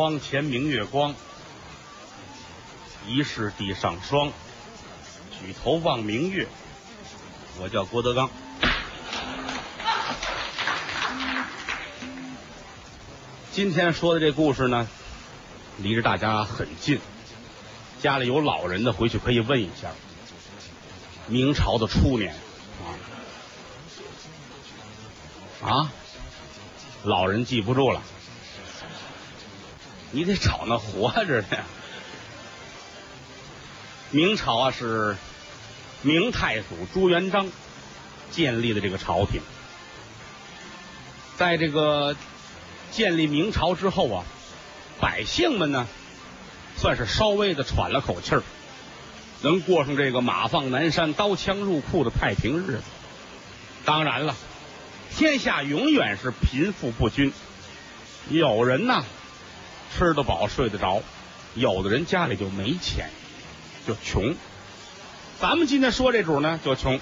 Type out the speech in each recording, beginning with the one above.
窗前明月光，疑是地上霜。举头望明月，我叫郭德纲。今天说的这故事呢，离着大家很近。家里有老人的，回去可以问一下。明朝的初年啊啊，老人记不住了，你得找那活着的呀。明朝啊，是明太祖朱元璋建立的这个朝廷，在这个。建立明朝之后啊，百姓们呢，算是稍微的喘了口气儿，能过上这个马放南山、刀枪入库的太平日子。当然了，天下永远是贫富不均，有人呢吃得饱、睡得着，有的人家里就没钱，就穷。咱们今天说这主呢，就穷。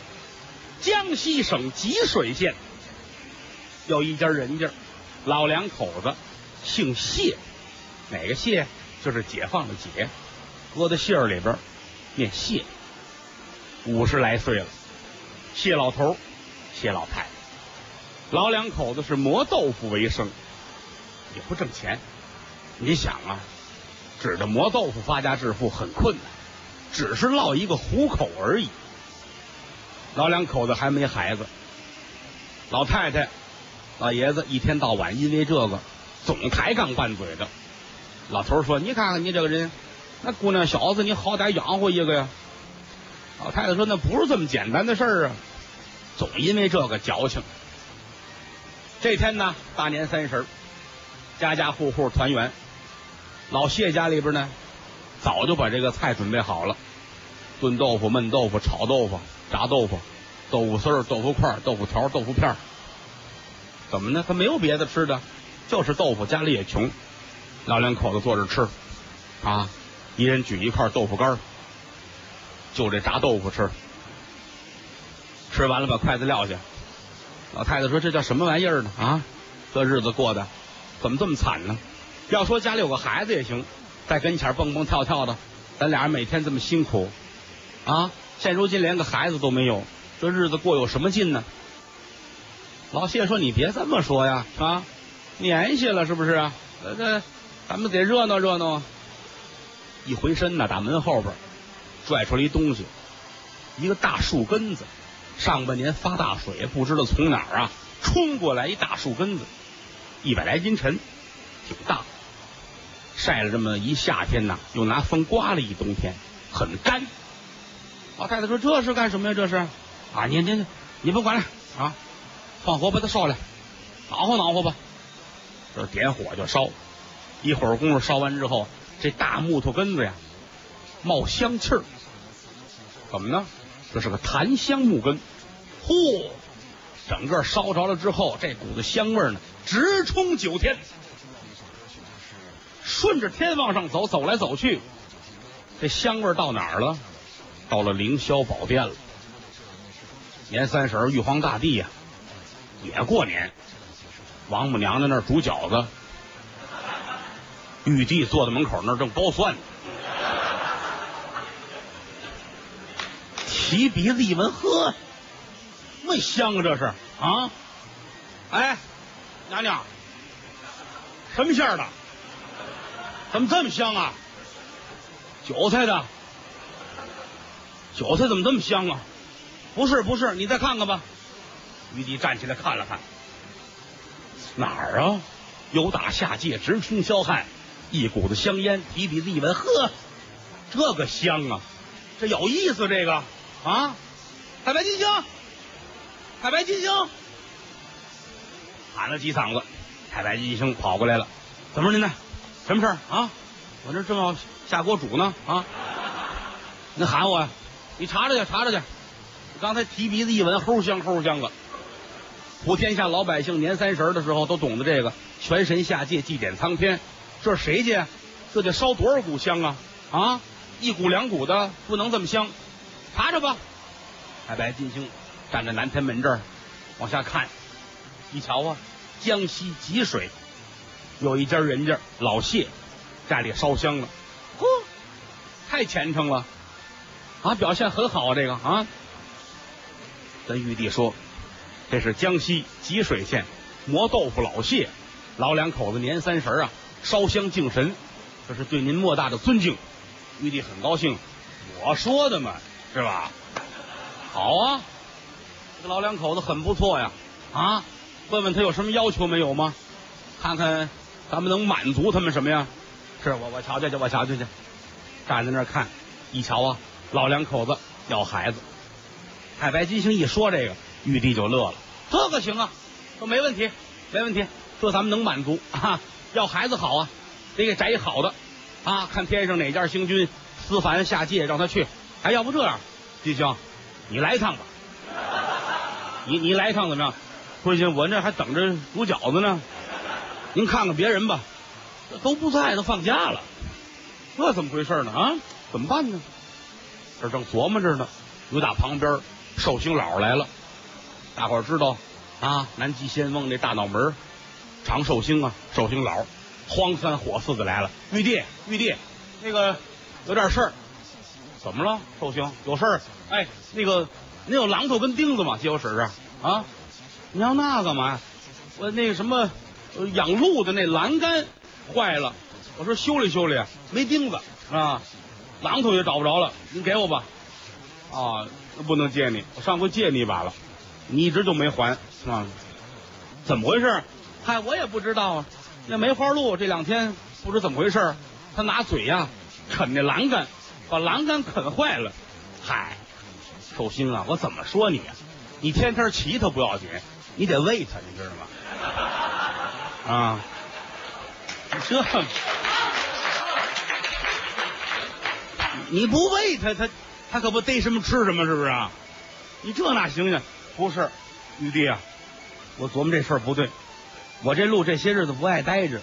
江西省吉水县有一家人家。老两口子姓谢，哪个谢？就是解放的解，搁在姓儿里边念谢。五十来岁了，谢老头，谢老太太，老两口子是磨豆腐为生，也不挣钱。你想啊，指着磨豆腐发家致富很困难，只是落一个糊口而已。老两口子还没孩子，老太太。老爷子一天到晚因为这个总抬杠拌嘴的。老头说：“你看看你这个人，那姑娘小子，你好歹养活一个呀。”老太太说：“那不是这么简单的事儿啊，总因为这个矫情。”这天呢，大年三十，家家户户团圆。老谢家里边呢，早就把这个菜准备好了：炖豆腐、焖豆腐、炒豆腐、炸豆腐、豆腐丝儿、豆腐块、豆腐条、豆腐片儿。怎么呢？他没有别的吃的，就是豆腐。家里也穷，老两口子坐着吃，啊，一人举一块豆腐干就这炸豆腐吃。吃完了，把筷子撂下。老太太说：“这叫什么玩意儿呢？啊，这日子过的怎么这么惨呢？要说家里有个孩子也行，在跟前蹦蹦跳跳的，咱俩人每天这么辛苦，啊，现如今连个孩子都没有，这日子过有什么劲呢？”老谢说：“你别这么说呀，啊，年下了是不是啊？咱们得热闹热闹。”一回身呢，打门后边拽出来一东西，一个大树根子。上半年发大水，不知道从哪儿啊冲过来一大树根子，一百来斤沉，挺大。晒了这么一夏天呐，又拿风刮了一冬天，很干。老太太说：“这是干什么呀？这是啊，你你你甭管了啊。”放火把它烧了，暖和暖和吧。这点火就烧，一会儿功夫烧完之后，这大木头根子呀，冒香气儿。怎么呢？这是个檀香木根。嚯，整个烧着了之后，这股子香味呢，直冲九天。顺着天往上走，走来走去，这香味到哪儿了？到了凌霄宝殿了。年三十，玉皇大帝呀。也过年，王母娘娘那儿煮饺子，玉帝坐在门口那儿正剥蒜呢，提鼻子一闻，呵，那香啊！这是啊，哎，娘娘，什么馅儿的？怎么这么香啊？韭菜的，韭菜怎么这么香啊？不是不是，你再看看吧。玉帝站起来看了看，哪儿啊？有打下界，直冲霄汉，一股子香烟，提鼻子一闻，呵，这个香啊，这有意思，这个啊，太白金星，太白金星，喊了几嗓子，太白金星跑过来了，怎么着您呢？什么事儿啊？我这正要下锅煮呢啊！你喊我呀，你查查去，查查去。刚才提鼻子一闻，齁香齁香的。普天下老百姓年三十的时候都懂得这个，全神下界祭奠苍天，这是谁家？这得烧多少股香啊？啊，一股两股的不能这么香，查查吧。太白金星站在南天门这儿，往下看，一瞧啊，江西吉水有一家人家老谢家里烧香了，嚯，太虔诚了，啊，表现很好啊，这个啊，跟玉帝说，这是江西吉水县磨豆腐老谢老两口子年三十啊，烧香敬神，这是对您莫大的尊敬。玉帝很高兴，我说的嘛，是吧？好啊，这个老两口子很不错呀，啊，问问他有什么要求没有吗？看看咱们能满足他们什么呀？是我我瞧瞧去，我瞧瞧去，站在那儿看，一瞧啊，老两口子要孩子。太白金星一说这个，玉帝就乐了，这个行啊，说没问题，没问题，这咱们能满足啊，要孩子好啊，得给摘一好的啊，看天上哪家星君思凡下界，让他去。哎，要不这样，金星，你来一趟吧，你你来一趟怎么样？不行，我那还等着煮饺子呢。您看看别人吧，都不在，都放假了，这怎么回事呢？啊，怎么办呢？这正琢磨着呢，又打旁边寿星老来了。大伙儿知道啊，南极仙翁那大脑门长寿星啊，寿星老，荒三火四的来了。玉帝，玉帝，那个有点事儿，怎么了？寿星有事儿？哎，那个您有榔头跟钉子吗？借我使使啊！你要那干嘛呀？我那个什么。养鹿的那栏杆坏了，我说修理修理，没钉子啊，榔头也找不着了，你给我吧。啊，不能借你，我上回借你一把了，你一直就没还啊？怎么回事？嗨，我也不知道啊。那梅花鹿这两天不知怎么回事，他拿嘴呀啃那栏杆，把栏杆啃坏了。嗨，寿星啊，我怎么说你啊？你天天骑它不要紧，你得喂它，你知道吗？啊，这你不喂他，他他可不逮什么吃什么，是不是啊？你这哪行呢？不是，玉帝啊，我琢磨这事儿不对。我这鹿这些日子不爱待着，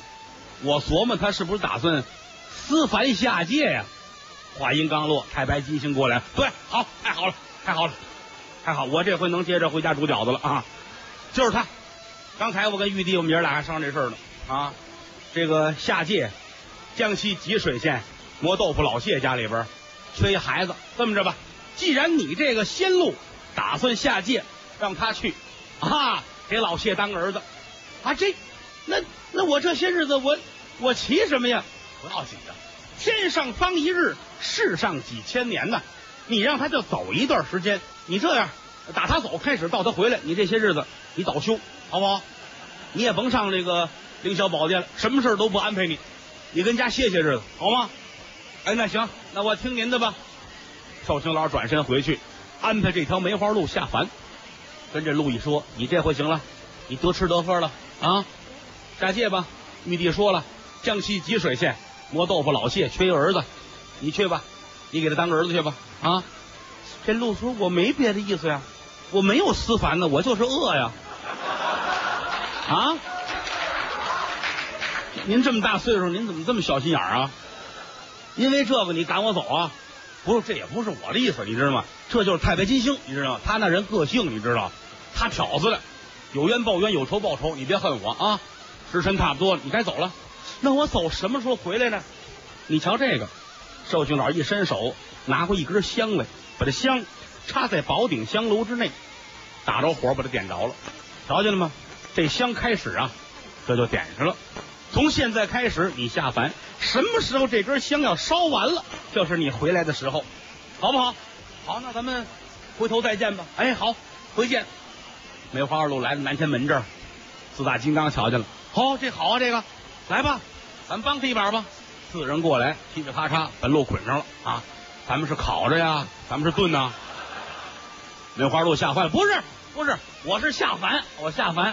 我琢磨他是不是打算思凡下界呀？话音刚落，太白金星过来，对，好，太好了，太好了，太好，我这回能接着回家煮饺子了啊！就是他。刚才我跟玉帝，我们爷俩还商量这事儿呢啊！这个下界，江西吉水县磨豆腐老谢家里边缺一孩子，这么着吧，既然你这个仙路打算下界，让他去啊，给老谢当儿子啊！这那那我这些日子我我骑什么呀？不要紧的，天上方一日，世上几千年呢。你让他就走一段时间，你这样打他走开始到他回来，你这些日子你早休。好不好？你也甭上这个凌霄宝殿了，什么事都不安排你，你跟家歇歇日子，好吗？哎，那行，那我听您的吧。寿星老转身回去，安排这条梅花鹿下凡，跟这鹿一说：“你这回行了，你得吃得喝了啊，下界吧。”玉帝说了：“江西吉水县磨豆腐老谢缺一儿子，你去吧，你给他当儿子去吧。”啊，这鹿说：“我没别的意思呀，我没有思凡呢，我就是饿呀。”啊！您这么大岁数，您怎么这么小心眼啊？因为这个你赶我走啊？不是，这也不是我的意思，你知道吗？这就是太白金星，你知道吗？他那人个性，你知道？他挑子的，有冤报冤，有仇报仇，你别恨我啊！时辰差不多了，你该走了。那我走什么时候回来呢？你瞧这个，寿星老一伸手拿过一根香来，把这香插在宝鼎香炉之内，打着火把它点着了，瞧见了吗？这香开始啊，这就点上了。从现在开始，你下凡，什么时候这根香要烧完了，就是你回来的时候，好不好？好，那咱们回头再见吧。哎，好，回见。梅花二路来到南天门这儿，四大金刚瞧见了。好，这好啊，这个来吧，咱帮他一把吧。四人过来，噼里啪嚓把路捆上了啊。咱们是烤着呀，咱们是炖呐。梅花鹿吓坏了，不是，不是，我是下凡，我下凡。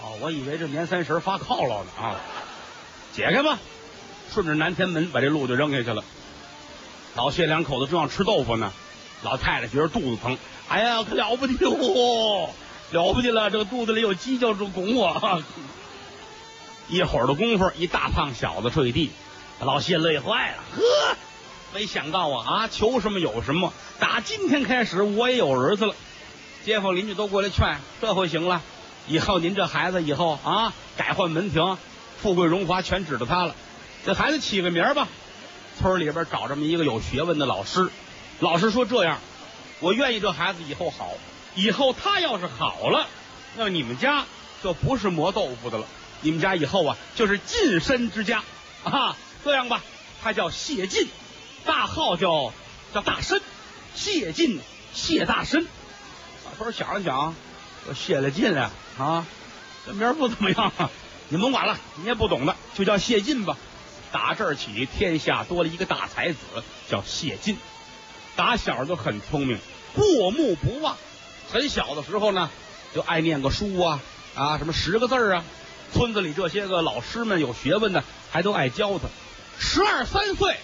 哦，我以为这年三十发犒劳呢啊！解开吧，顺着南天门把这鹿就扔下去了。老谢两口子正要吃豆腐呢，老太太觉得肚子疼，哎呀，可了不得了，了不得了，这个肚子里有鸡叫住拱我。一会儿的功夫，一大胖小子坠地，老谢累坏了，呵，没想到啊啊，求什么有什么，打今天开始我也有儿子了。街坊邻居都过来劝，这回行了。以后您这孩子以后啊，改换门庭，富贵荣华全指着他了。这孩子起个名吧。村里边找这么一个有学问的老师，老师说这样，我愿意这孩子以后好，以后他要是好了，那你们家就不是磨豆腐的了，你们家以后啊就是近身之家啊。这样吧，他叫谢晋，大号叫叫大申，谢晋谢大申。老头想了想，我谢了晋了啊，这名不怎么样，你甭管了，你也不懂的，就叫谢晋吧。打这儿起，天下多了一个大才子，叫谢晋。打小就很聪明，过目不忘。很小的时候呢，就爱念个书啊啊，什么十个字啊。村子里这些个老师们有学问的，还都爱教他。十二三岁，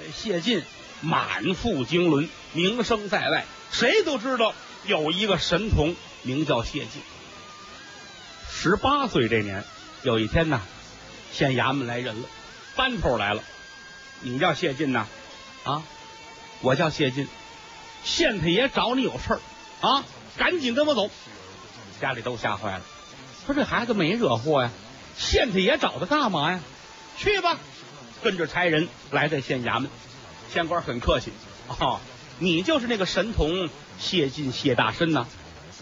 这谢晋满腹经纶，名声在外，谁都知道有一个神童名叫谢晋。十八岁这年，有一天呢，县衙门来人了。班头来了，你叫谢晋呐？啊，我叫谢晋。县太爷找你有事儿啊，赶紧跟我走。家里都吓坏了，说这孩子没惹祸呀，县太爷找他干嘛呀？去吧，跟着差人来在县衙门。县官很客气啊，你就是那个神童谢晋谢大申呐？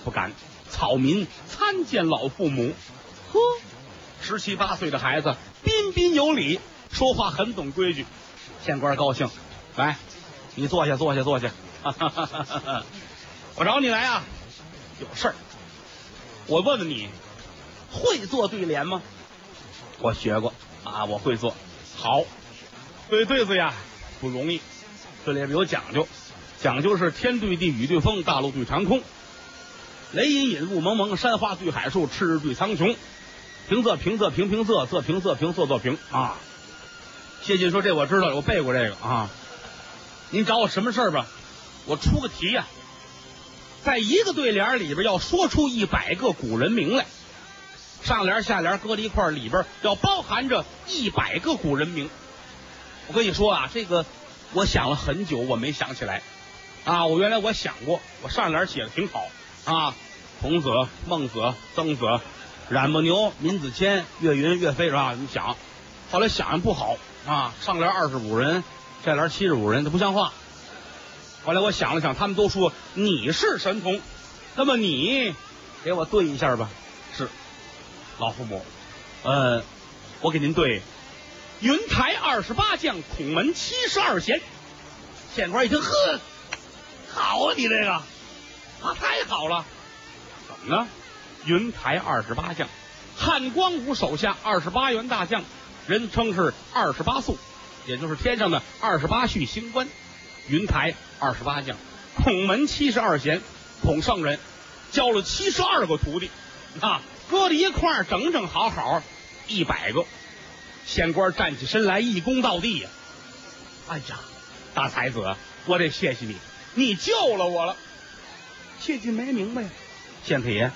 不敢，草民参见老父母。呵，十七八岁的孩子彬彬有礼。说话很懂规矩，县官高兴，来，你坐下，坐下，坐下。我找你来啊，有事儿。我问问你，会做对联吗？我学过啊，我会做。好，对对子呀，不容易。这里边有讲究，讲究是天对地，雨对风，大陆对长空，雷隐隐，雾蒙蒙，山花对海树，赤日对苍穹。平仄平仄平平仄，仄平仄平仄仄平啊。谢晋说：“这我知道，我背过这个啊。您找我什么事儿吧？我出个题呀，在一个对联里边要说出一百个古人名来，上联下联搁在一块，里边要包含着一百个古人名。我跟你说啊，这个我想了很久，我没想起来啊。我原来我想过，我上联写的挺好啊，孔子、孟子、曾子、冉伯牛、闵子骞、岳云、岳飞是吧？你想，后来想想不好。”啊，上联二十五人，下联七十五人，这不像话。后来我想了想，他们都说你是神童，那么你给我对一下吧。老父母，呃，我给您对云台二十八将，孔门七十二贤。县官一听，呵，好啊，你这个啊，太好了。怎么呢？云台二十八将，汉光武手下二十八员大将。人称是二十八宿，也就是天上的二十八宿星官。云台二十八将，孔门七十二贤，孔圣人教了七十二个徒弟啊，搁在一块儿整整好好一百个。县官站起身来，一躬到地呀！哎呀，大才子，我得谢谢你，你救了我了。谢晋没明白呀，县太爷，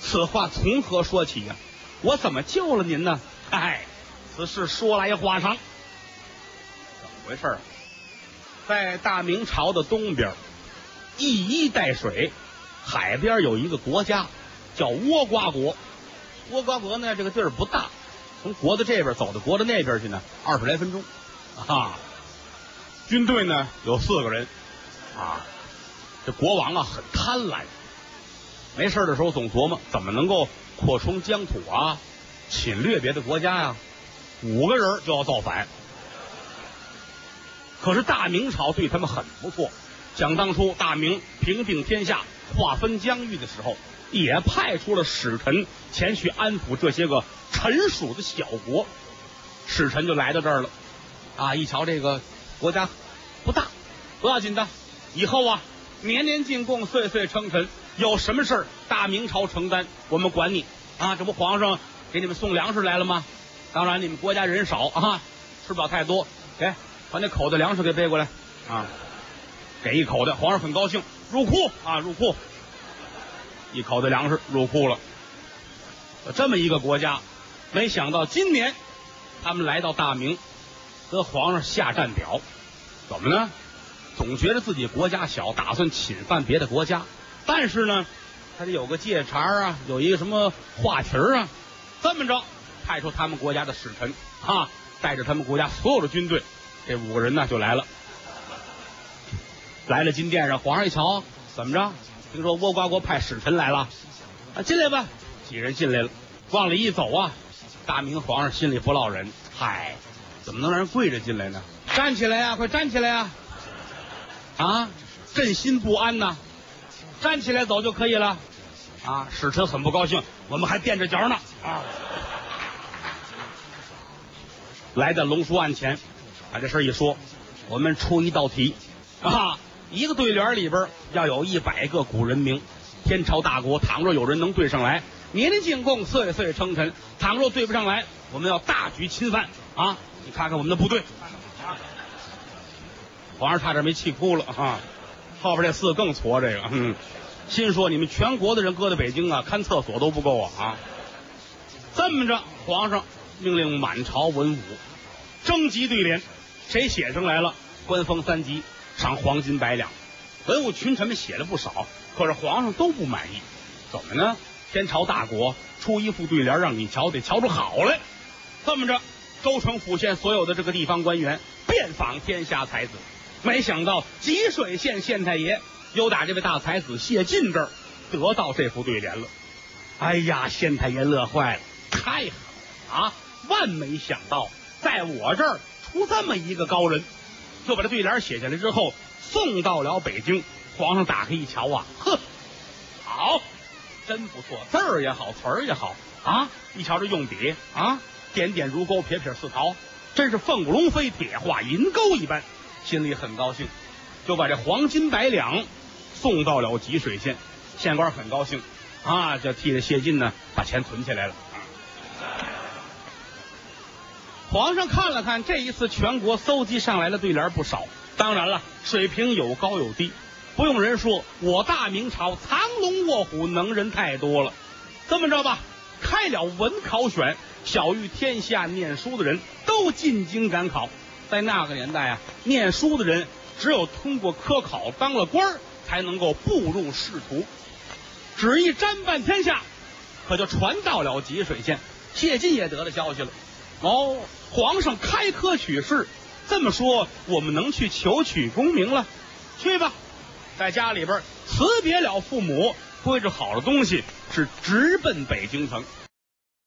此话从何说起呀？我怎么救了您呢？哎。此事说来话长，怎么回事啊？在大明朝的东边，一衣带水，海边有一个国家叫倭瓜国。倭瓜国呢，这个地儿不大，从国的这边走到国的那边去呢，二十来分钟。啊，军队呢有四个人。啊，这国王啊很贪婪，没事的时候总琢磨怎么能够扩充疆土啊，侵略别的国家呀。五个人就要造反，可是大明朝对他们很不错。想当初大明平定天下、划分疆域的时候，也派出了使臣前去安抚这些个臣属的小国。使臣就来到这儿了，啊，一瞧这个国家不大，不要紧的，以后啊年年进贡，岁岁称臣，有什么事儿大明朝承担，我们管你啊。这不皇上给你们送粮食来了吗？当然，你们国家人少啊，吃不了太多。给，把那口袋粮食给背过来啊！给一口袋，皇上很高兴。入库啊，入库！一口的粮食入库了。这么一个国家，没想到今年他们来到大明，跟皇上下战表。怎么呢？总觉得自己国家小，打算侵犯别的国家。但是呢，他得有个借茬啊，有一个什么话题啊，这么着。派出他们国家的使臣啊，带着他们国家所有的军队，这五个人呢就来了。来了金殿上，皇上一瞧，怎么着？听说倭瓜国派使臣来了，啊，进来吧。几人进来了，往里一走啊，大明皇上心里不落忍，嗨，怎么能让人跪着进来呢？站起来呀，快站起来呀！啊，朕心不安呐，站起来走就可以了。啊，使臣很不高兴，我们还垫着脚呢。啊，来到龙书案前，把这事一说，我们出一道题啊。一个对联里边要有一百个古人名，天朝大国，倘若有人能对上来，年年进贡，岁岁称臣；倘若对不上来，我们要大举侵犯啊！你看看我们的部队，皇上差点没气哭了啊！后边这四更挫，这个，嗯，心说你们全国的人搁在北京啊，看厕所都不够啊啊！这么着，皇上命令满朝文武征集对联，谁写上来了，官封三级。赏黄金百两，文武群臣们写了不少，可是皇上都不满意。怎么呢？天朝大国，出一副对联让你瞧，得瞧出好来。这么着，州城府县所有的这个地方官员遍访天下才子，没想到吉水县县太爷又打这位大才子谢晋这儿得到这副对联了。哎呀，县太爷乐坏了，太好了啊！万没想到，在我这儿出这么一个高人。就把这对联写下来之后，送到了北京。皇上打开一瞧啊，呵，好，真不错，字儿也好，词儿也好啊！一瞧这用笔啊，点点如钩，撇撇似桃，真是凤舞龙飞，铁画银钩一般，心里很高兴，就把这黄金百两送到了吉水县。县官很高兴啊，就替着谢晋呢把钱存起来了。皇上看了看，这一次全国搜集上来的对联不少，当然了，水平有高有低。不用人说，我大明朝藏龙卧虎，能人太多了。这么着吧，开了文考选，小于天下念书的人都进京赶考。在那个年代啊，念书的人只有通过科考当了官，才能够步入仕途。旨意沾半天下，可就传到了吉水县，谢晋也得了消息了。哦，皇上开科取士，这么说，我们能去求取功名了？去吧，在家里边辞别了父母，归置好了东西，是直奔北京城。